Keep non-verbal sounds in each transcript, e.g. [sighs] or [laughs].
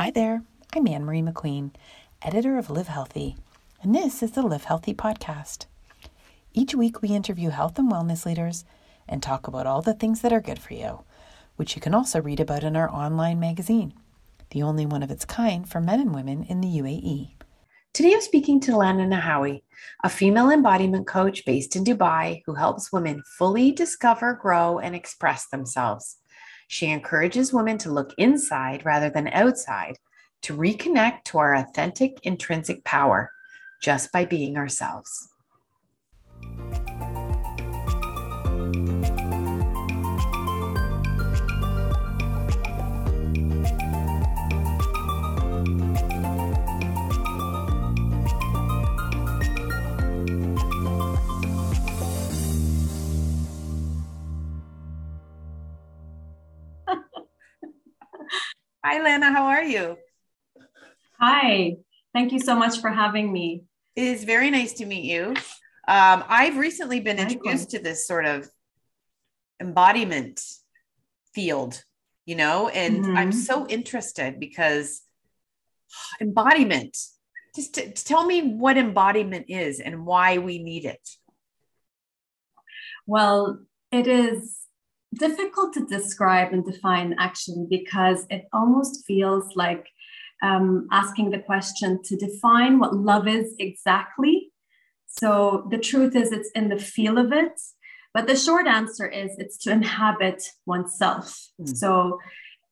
Hi there, I'm Anne Marie McQueen, editor of Live Healthy, and this is the Live Healthy podcast. Each week, we interview health and wellness leaders and talk about all the things that are good for you, which you can also read about in our online magazine, the only one of its kind for men and women in the UAE. Today, I'm speaking to Lana Nahawi, a female embodiment coach based in Dubai who helps women fully discover, grow, and express themselves. She encourages women to look inside rather than outside to reconnect to our authentic intrinsic power just by being ourselves. Hi, Lana. How are you? Hi. Thank you so much for having me. It is very nice to meet you. Um, I've recently been introduced to this sort of embodiment field, you know, and mm-hmm. I'm so interested because [sighs] embodiment, just tell me what embodiment is and why we need it. Well, it is difficult to describe and define actually because it almost feels like um, asking the question to define what love is exactly. So the truth is, it's in the feel of it. But the short answer is it's to inhabit oneself. Mm. So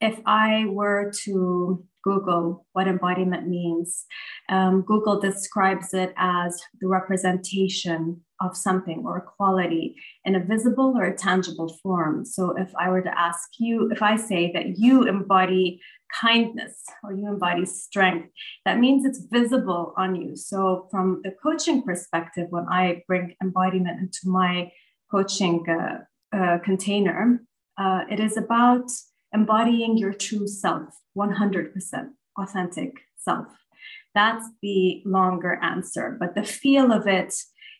if I were to Google what embodiment means, um, Google describes it as the representation of something or a quality in a visible or a tangible form. So if I were to ask you, if I say that you embody kindness or you embody strength, that means it's visible on you. So from the coaching perspective, when I bring embodiment into my coaching uh, uh, container, uh, it is about embodying your true self, 100% authentic self. That's the longer answer, but the feel of it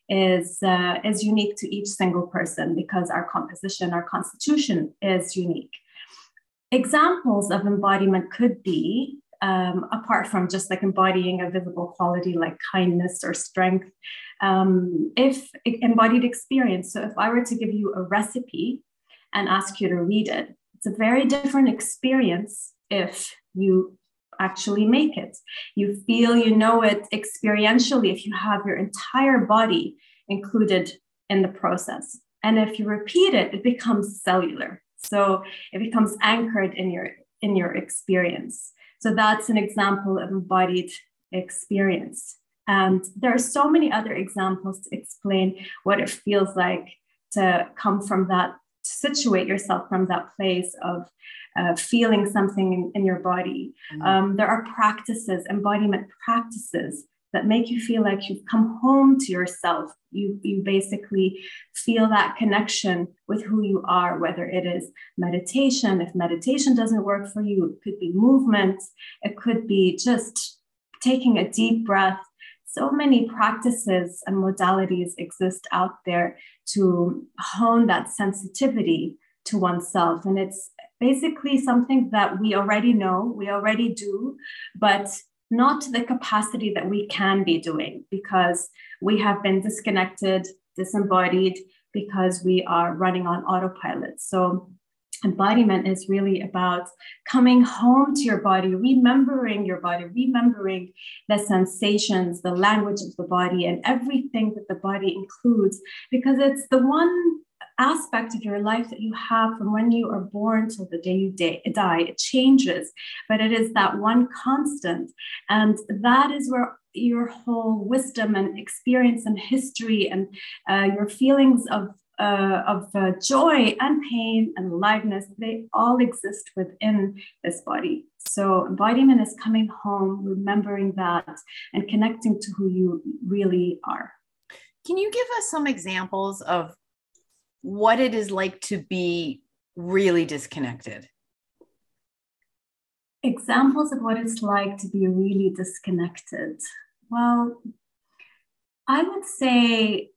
is uh, is unique to each single person because our composition, our constitution is unique. Examples of embodiment could be um, apart from just like embodying a visible quality like kindness or strength, um, if embodied experience. So if I were to give you a recipe and ask you to read it, it's a very different experience if you actually make it. You feel you know it experientially if you have your entire body included in the process. And if you repeat it, it becomes cellular. So it becomes anchored in your in your experience. So that's an example of embodied experience. And there are so many other examples to explain what it feels like to come from that, situate yourself from that place of uh, feeling something in, in your body. Mm-hmm. Um, there are practices, embodiment practices that make you feel like you've come home to yourself. You, you basically feel that connection with who you are, whether it is meditation. If meditation doesn't work for you, it could be movement, it could be just taking a deep breath. So many practices and modalities exist out there to hone that sensitivity to oneself. And it's basically something that we already know, we already do, but not the capacity that we can be doing because we have been disconnected, disembodied, because we are running on autopilot. So, embodiment is really about coming home to your body, remembering your body, remembering the sensations, the language of the body, and everything that the body includes, because it's the one aspect of your life that you have from when you are born till the day you die. It changes, but it is that one constant. And that is where your whole wisdom and experience and history and uh, your feelings of uh, of uh, joy and pain and aliveness, they all exist within this body. So, embodiment is coming home, remembering that, and connecting to who you really are. Can you give us some examples of what it is like to be really disconnected. Examples of what it's like to be really disconnected. Well, I would say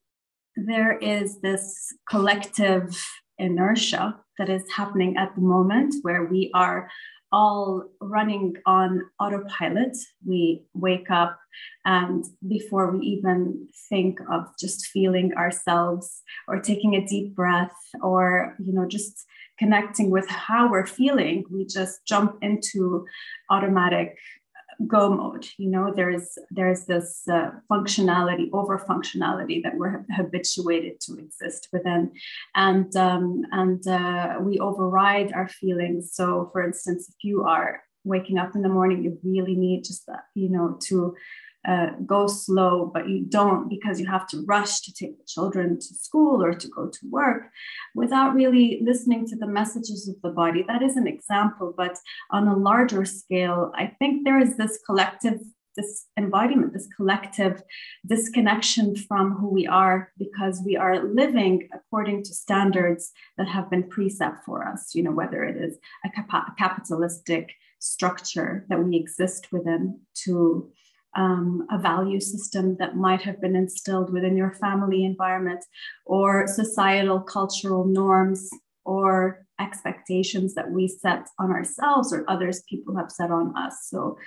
there is this collective inertia that is happening at the moment where we are all running on autopilot. We wake up, and before we even think of just feeling ourselves or taking a deep breath or, you know, just connecting with how we're feeling, we just jump into automatic go mode you know there's there's this uh, functionality over functionality that we're habituated to exist within. And um, and uh, we override our feelings. So for instance if you are waking up in the morning you really need just that you know to uh, go slow, but you don't because you have to rush to take the children to school or to go to work without really listening to the messages of the body. That is an example, but on a larger scale, I think there is this collective this embodiment, this collective disconnection from who we are because we are living according to standards that have been preset for us, you know, whether it is a, cap- a capitalistic structure that we exist within to um, a value system that might have been instilled within your family environment or societal cultural norms or expectations that we set on ourselves or others people have set on us. So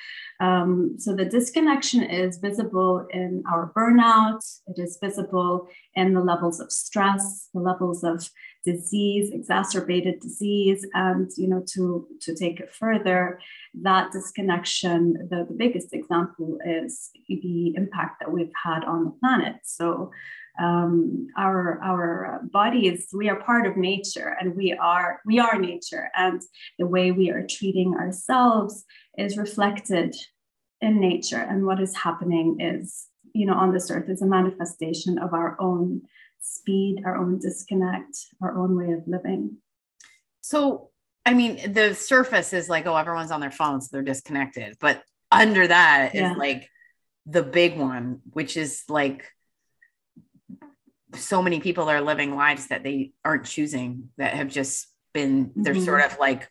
um, so the disconnection is visible in our burnout. It is visible in the levels of stress the levels of disease exacerbated disease. And you know to to take it further that disconnection the, the biggest example is the impact that we've had on the planet. So um, our our bodies we are part of nature and we are we are nature. And the way we are treating ourselves is reflected in nature. And what is happening is you know on this earth is a manifestation of our own speed our own disconnect our own way of living. So i mean the surface is like oh everyone's on their phones so they're disconnected. But under that yeah. is like the big one which is like so many people are living lives that they aren't choosing that have just been they're mm-hmm. sort of like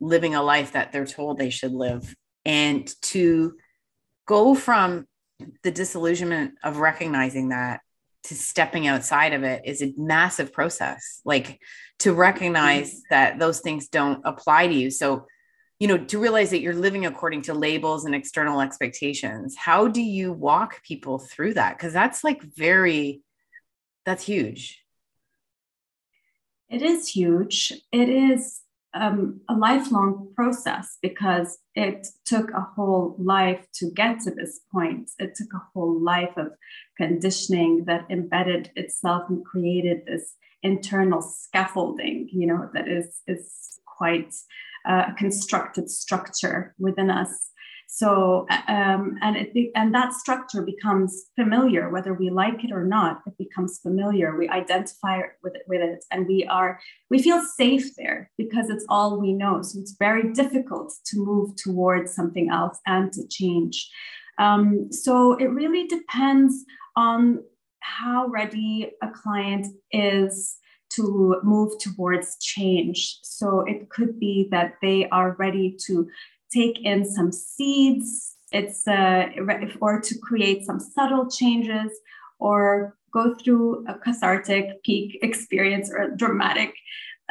living a life that they're told they should live and to go from the disillusionment of recognizing that to stepping outside of it is a massive process like to recognize mm-hmm. that those things don't apply to you so you know to realize that you're living according to labels and external expectations how do you walk people through that because that's like very that's huge. It is huge. It is um, a lifelong process because it took a whole life to get to this point. It took a whole life of conditioning that embedded itself and created this internal scaffolding, you know, that is, is quite uh, a constructed structure within us so, um, and it and that structure becomes familiar, whether we like it or not. It becomes familiar. We identify with it, with it, and we are we feel safe there because it's all we know. So it's very difficult to move towards something else and to change. Um, so it really depends on how ready a client is to move towards change. So it could be that they are ready to take in some seeds it's uh, or to create some subtle changes or go through a cathartic peak experience or a dramatic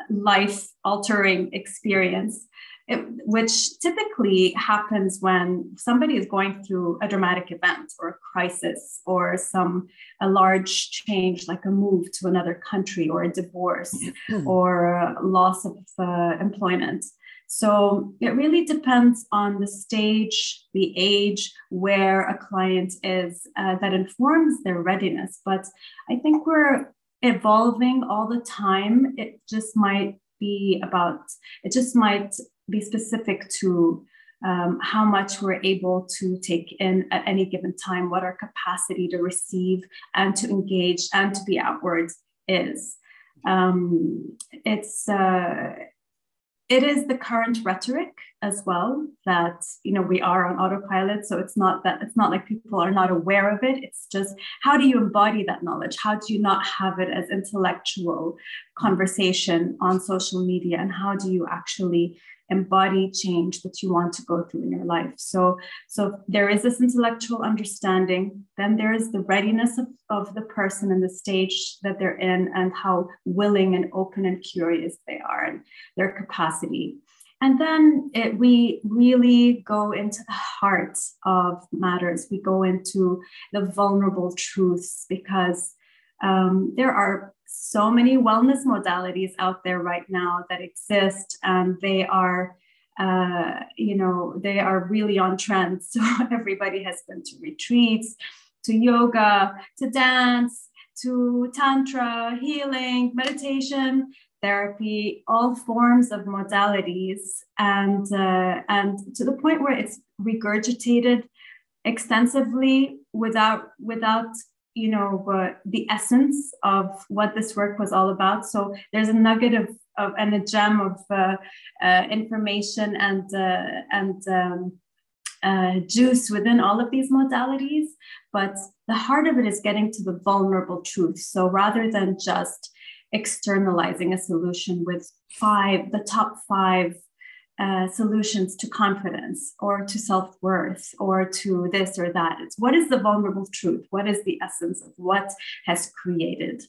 life altering experience it, which typically happens when somebody is going through a dramatic event or a crisis or some a large change like a move to another country or a divorce mm-hmm. or loss of uh, employment so it really depends on the stage, the age, where a client is uh, that informs their readiness. But I think we're evolving all the time. It just might be about, it just might be specific to um, how much we're able to take in at any given time, what our capacity to receive and to engage and to be outward is. Um, it's uh, it is the current rhetoric as well that you know we are on autopilot. So it's not that it's not like people are not aware of it. It's just how do you embody that knowledge? How do you not have it as intellectual conversation on social media? And how do you actually embody change that you want to go through in your life. So, so there is this intellectual understanding, then there is the readiness of, of the person and the stage that they're in and how willing and open and curious they are and their capacity. and then it, we really go into the heart of matters. We go into the vulnerable truths because um, there are so many wellness modalities out there right now that exist, and they are, uh, you know, they are really on trend. [laughs] So everybody has been to retreats, to yoga, to dance, to tantra, healing, meditation therapy, all forms of modalities, and uh, and to the point where it's regurgitated extensively without without you know the essence of what this work was all about. So there's a nugget of, of and a gem of uh, uh information and uh, and um, uh, juice within all of these modalities, but the heart of it is getting to the vulnerable truth. So rather than just externalizing a solution with five, the top five uh, solutions to confidence or to self worth or to this or that. It's what is the vulnerable truth? What is the essence of what has created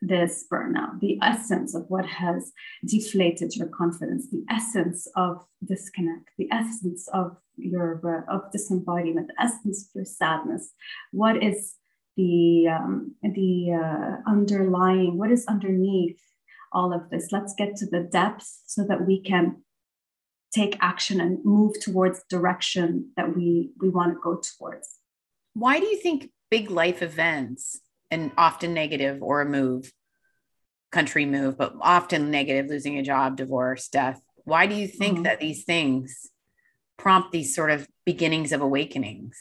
this burnout? The essence of what has deflated your confidence? The essence of disconnect? The essence of your uh, of disembodiment? The essence of your sadness? What is the um, the uh, underlying what is underneath all of this let's get to the depth so that we can take action and move towards direction that we we want to go towards why do you think big life events and often negative or a move country move but often negative losing a job divorce death why do you think mm-hmm. that these things prompt these sort of beginnings of awakenings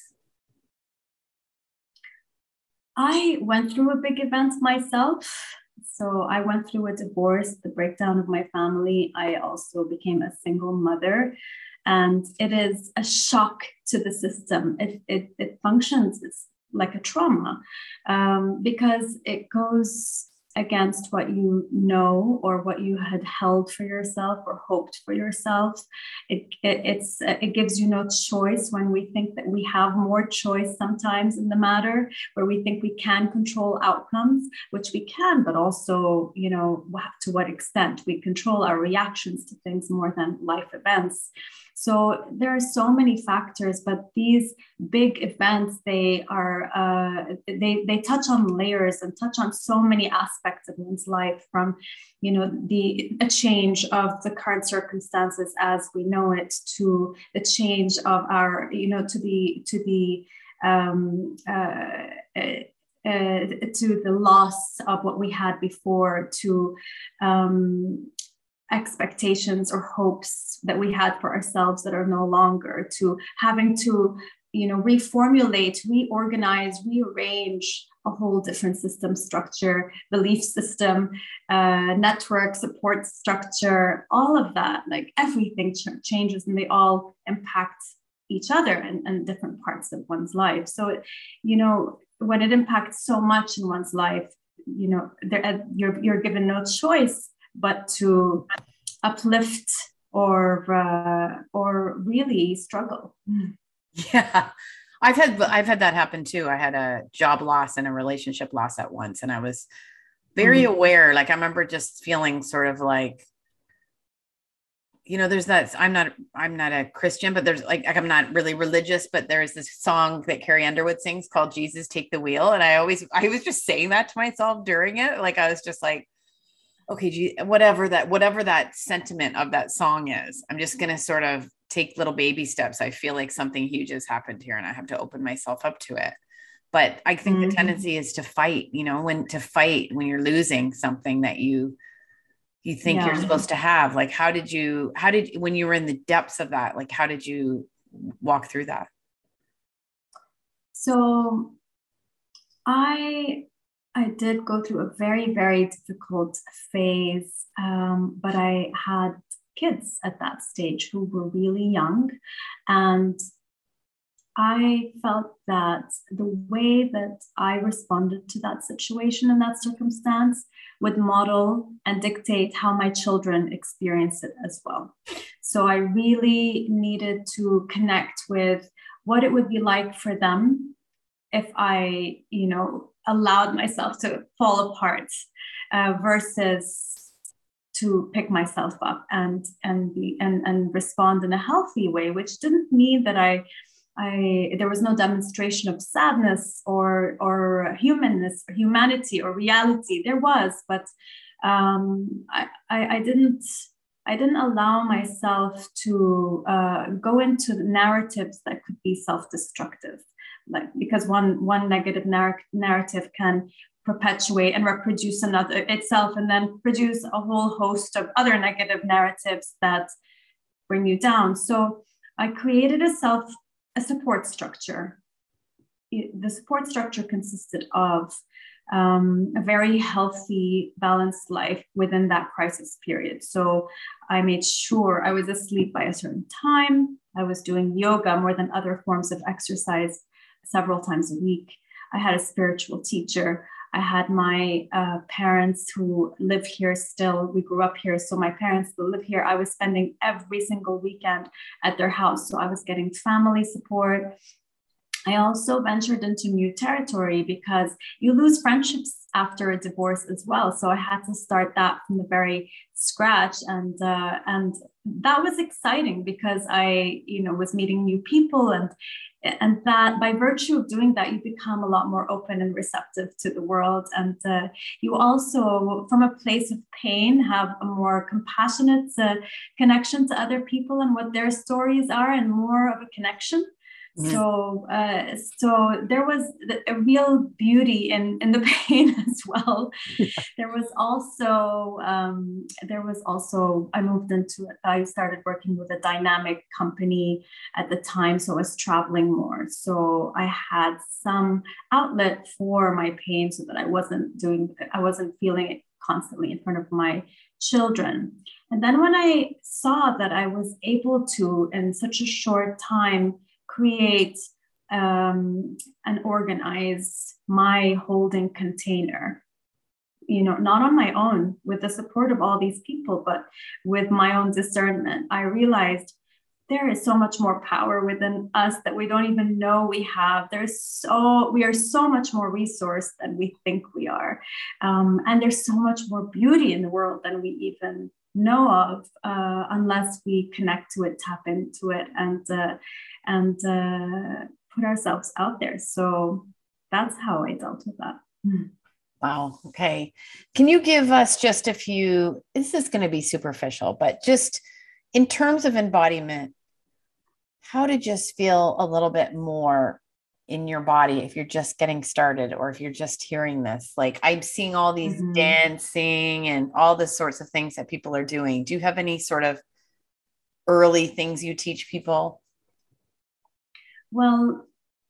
I went through a big event myself. So I went through a divorce, the breakdown of my family. I also became a single mother. And it is a shock to the system. It, it, it functions it's like a trauma um, because it goes against what you know or what you had held for yourself or hoped for yourself. It, it, it's, it gives you no choice when we think that we have more choice sometimes in the matter, where we think we can control outcomes, which we can, but also, you know, to what extent we control our reactions to things more than life events. So there are so many factors, but these big events they are uh, they they touch on layers and touch on so many aspects of one's life, from you know the a change of the current circumstances as we know it to the change of our you know to the to the um, uh, uh, to the loss of what we had before, to um, expectations or hopes that we had for ourselves that are no longer to having to you know reformulate reorganize rearrange a whole different system structure belief system uh, network support structure all of that like everything ch- changes and they all impact each other and, and different parts of one's life. So it, you know when it impacts so much in one's life you know there, uh, you're, you're given no choice but to uplift or uh, or really struggle. Yeah. I've had I've had that happen too. I had a job loss and a relationship loss at once and I was very mm aware like I remember just feeling sort of like you know there's that I'm not I'm not a Christian but there's like, like I'm not really religious but there's this song that Carrie Underwood sings called Jesus take the wheel and I always I was just saying that to myself during it like I was just like okay, whatever that whatever that sentiment of that song is, I'm just gonna sort of take little baby steps. I feel like something huge has happened here, and I have to open myself up to it. But I think mm-hmm. the tendency is to fight. You know, when to fight when you're losing something that you you think yeah. you're supposed to have. Like, how did you? How did when you were in the depths of that? Like, how did you walk through that? So, I I did go through a very, very difficult phase, um, but I had kids at that stage who were really young. And I felt that the way that I responded to that situation and that circumstance would model and dictate how my children experience it as well. So I really needed to connect with what it would be like for them if I, you know, allowed myself to fall apart uh, versus to pick myself up and and be and and respond in a healthy way which didn't mean that i I, there was no demonstration of sadness or or humanness or humanity or reality. There was but um, I, I, I didn't I didn't allow myself to uh, go into narratives that could be self-destructive like because one one negative narr- narrative can perpetuate and reproduce another itself and then produce a whole host of other negative narratives that bring you down. So i created a self a support structure. The support structure consisted of um, a very healthy balanced life within that crisis period. So i made sure i was asleep by a certain time. I was doing yoga more than other forms of exercise several times a week i had a spiritual teacher I had my uh, parents who live here still. We grew up here. So my parents live here. I was spending every single weekend at their house. So I was getting family support. I also ventured into new territory because you lose friendships after a divorce as well. So I had to start that from the very scratch, and uh, and that was exciting because I, you know, was meeting new people, and and that by virtue of doing that, you become a lot more open and receptive to the world, and uh, you also, from a place of pain, have a more compassionate uh, connection to other people and what their stories are, and more of a connection So, uh, so there was a real beauty in in the [laughs] pain as well. Yeah. [laughs] There was also um, there was also I moved into. I started working with a dynamic company at the time, so I was traveling more. So I had some outlet for my pain, so that I wasn't doing I wasn't feeling it constantly in front of my children. And then when I saw that I was able to, in such a short time, create um, and organize my holding container. You know not on my own with the support of all these people but with my own discernment. I realized there is so much more power within us that we don't even know we have. There's so we are so much more resourced than we think we are. Um, and there's so much more beauty in the world than we even know of uh, unless we connect to it tap into it and uh, and uh, put ourselves out there. So that's how I dealt with that. Hmm. Wow. Okay. Can you give us just a few? This is going to be superficial, but just in terms of embodiment, how to just feel a little bit more in your body if you're just getting started or if you're just hearing this like i'm seeing all these mm-hmm. dancing and all the sorts of things that people are doing do you have any sort of early things you teach people well,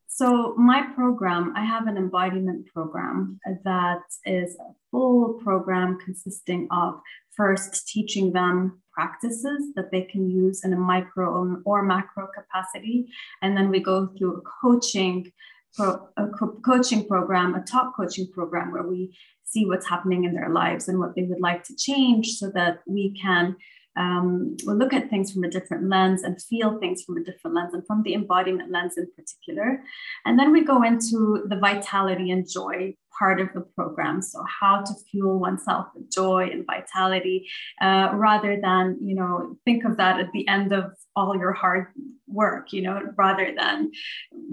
so my program, I have an embodiment program that is a full program consisting of first teaching them practices that they can use in a micro or macro capacity. And then we go through a coaching a co- coaching program, a top coaching program where we see what's happening in their lives and what they would like to change so that we can um, we'll look at things from a different lens and feel things from a different lens and from the embodiment lens in particular. And then we go into the vitality and joy part of the program. So how to fuel oneself with joy and vitality, uh, rather than, you know, think of that at the end of all your hard work, you know, rather than,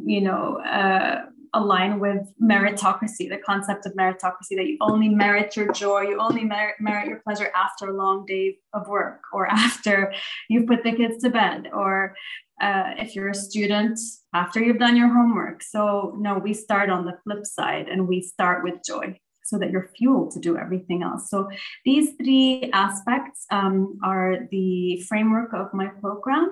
you know, uh, align with meritocracy, the concept of meritocracy that you only merit your joy, you only merit, merit your pleasure after a long day of work or [laughs] after you've put the kids to bed or uh, if you're a student after you've done your homework. So, no, we start on the flip side and we start with joy so that you're fueled to do everything else. So these three aspects um, are the framework of my program.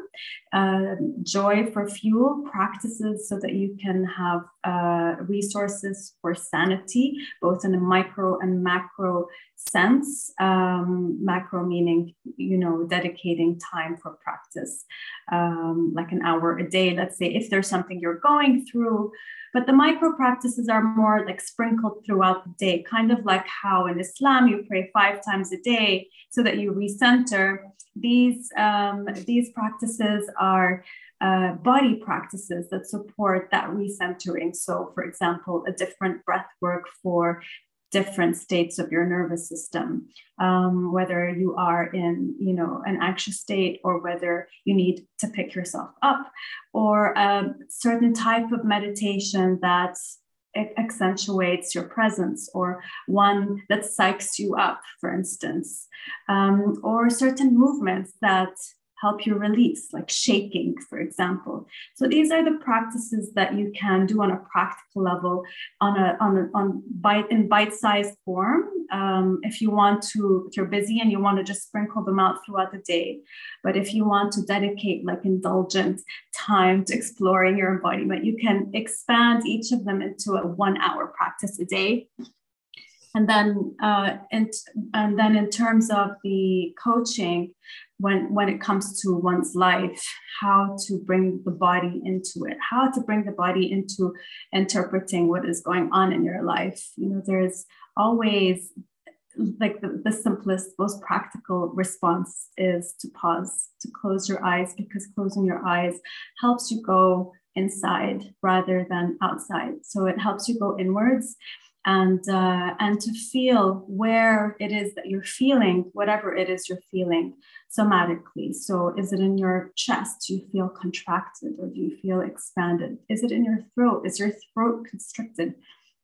Uh, joy for fuel practices so that you can have uh, resources for sanity, both in a micro and macro sense. Um, macro meaning, you know, dedicating time for practice, um, like an hour a day. Let's say if there's something you're going through, but the micro practices are more like sprinkled throughout the day, kind of like how in Islam you pray five times a day so that you recenter. These, um, these practices are uh, body practices that support that recentering. So, for example, a different breath work for different states of your nervous system um, whether you are in you know an anxious state or whether you need to pick yourself up or a certain type of meditation that accentuates your presence or one that psychs you up for instance um, or certain movements that help you release, like shaking, for example. So these are the practices that you can do on a practical level, on a on a, on bite in bite-sized form. Um, if you want to, if you're busy and you want to just sprinkle them out throughout the day, but if you want to dedicate like indulgent time to exploring your embodiment, you can expand each of them into a one-hour practice a day and then uh, and, and then in terms of the coaching when when it comes to one's life how to bring the body into it how to bring the body into interpreting what is going on in your life. You know there's always like the, the simplest most practical response is to pause to close your eyes because closing your eyes helps you go inside rather than outside. So it helps you go inwards and uh, and to feel where it is that you're feeling whatever it is you're feeling somatically. So is it in your chest? Do you feel contracted or do you feel expanded? Is it in your throat? Is your throat constricted?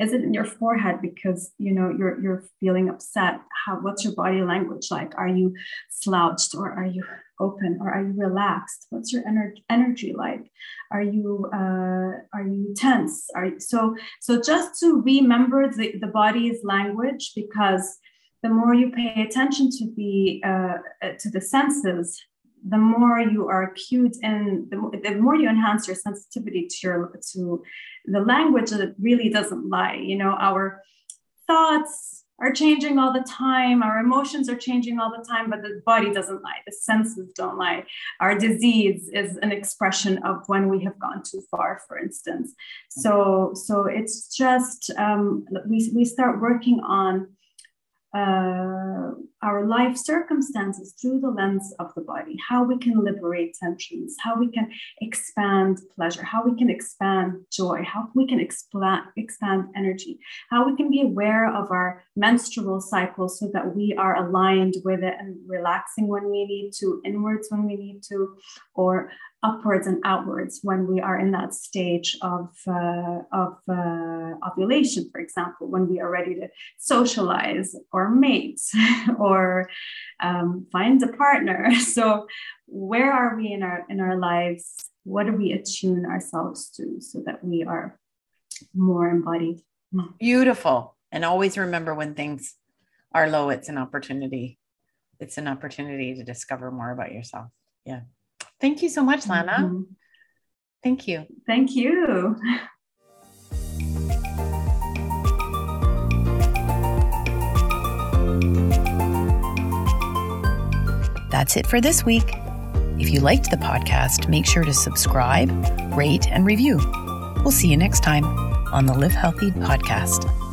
Is it in your forehead? Because you know you're you're feeling upset. How what's your body language like? Are you slouched or are you open or are you relaxed? What's your ener- energy like? Are you uh, are you tense? Are you, so so just to remember the, the body's language because the more you pay attention to the uh, to the senses the more you are cued and the, the more you enhance your sensitivity to your to the language that really doesn't lie. You know our thoughts are changing all the time. Our emotions are changing all the time, but the body doesn't lie. The senses don't lie. Our disease is an expression of when we have gone too far, for instance. So, so it's just um, we we start working on uh, our life circumstances through the lens of the body, how we can liberate tensions, how we can expand pleasure, how we can expand joy, how we can expand, expand energy, how we can be aware of our menstrual cycle so that we are aligned with it and relaxing when we need to, inwards when we need to, or upwards and outwards when we are in that stage of, uh, of uh, ovulation, for example, when we are ready to socialize or mate [laughs] or um, find a partner. [laughs] So, where are we in our in our lives? What do we attune ourselves to so that we are more embodied? Beautiful. And always remember when things are low, it's an opportunity. It's an opportunity to discover more about yourself. Yeah. Thank you so much, Lana. Mm-hmm. Thank you. Thank you. That's it for this week. If you liked the podcast, make sure to subscribe, rate, and review. We'll see you next time on the Live Healthy podcast.